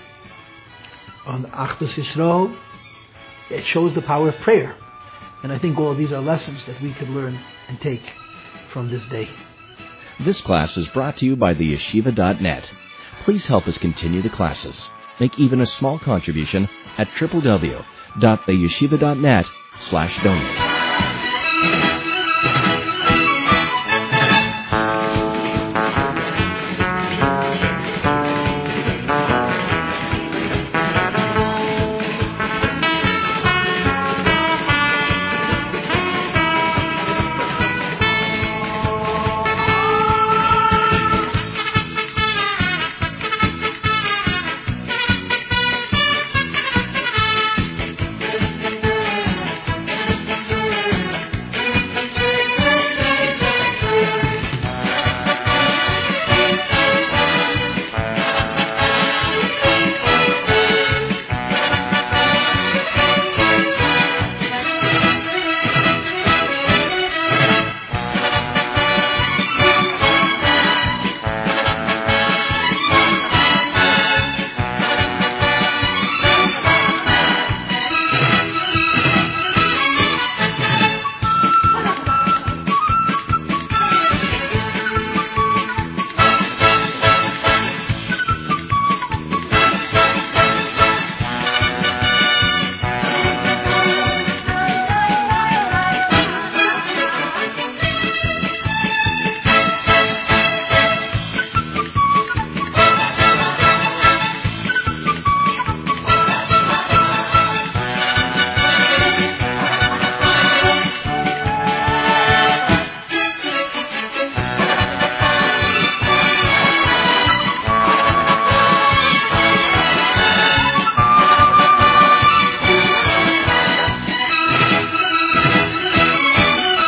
on Achdus Yisrael, it shows the power of prayer. And I think all of these are lessons that we could learn and take from this day. This class is brought to you by the yeshiva.net. Please help us continue the classes. Make even a small contribution at www.theyeshiva.net slash donate.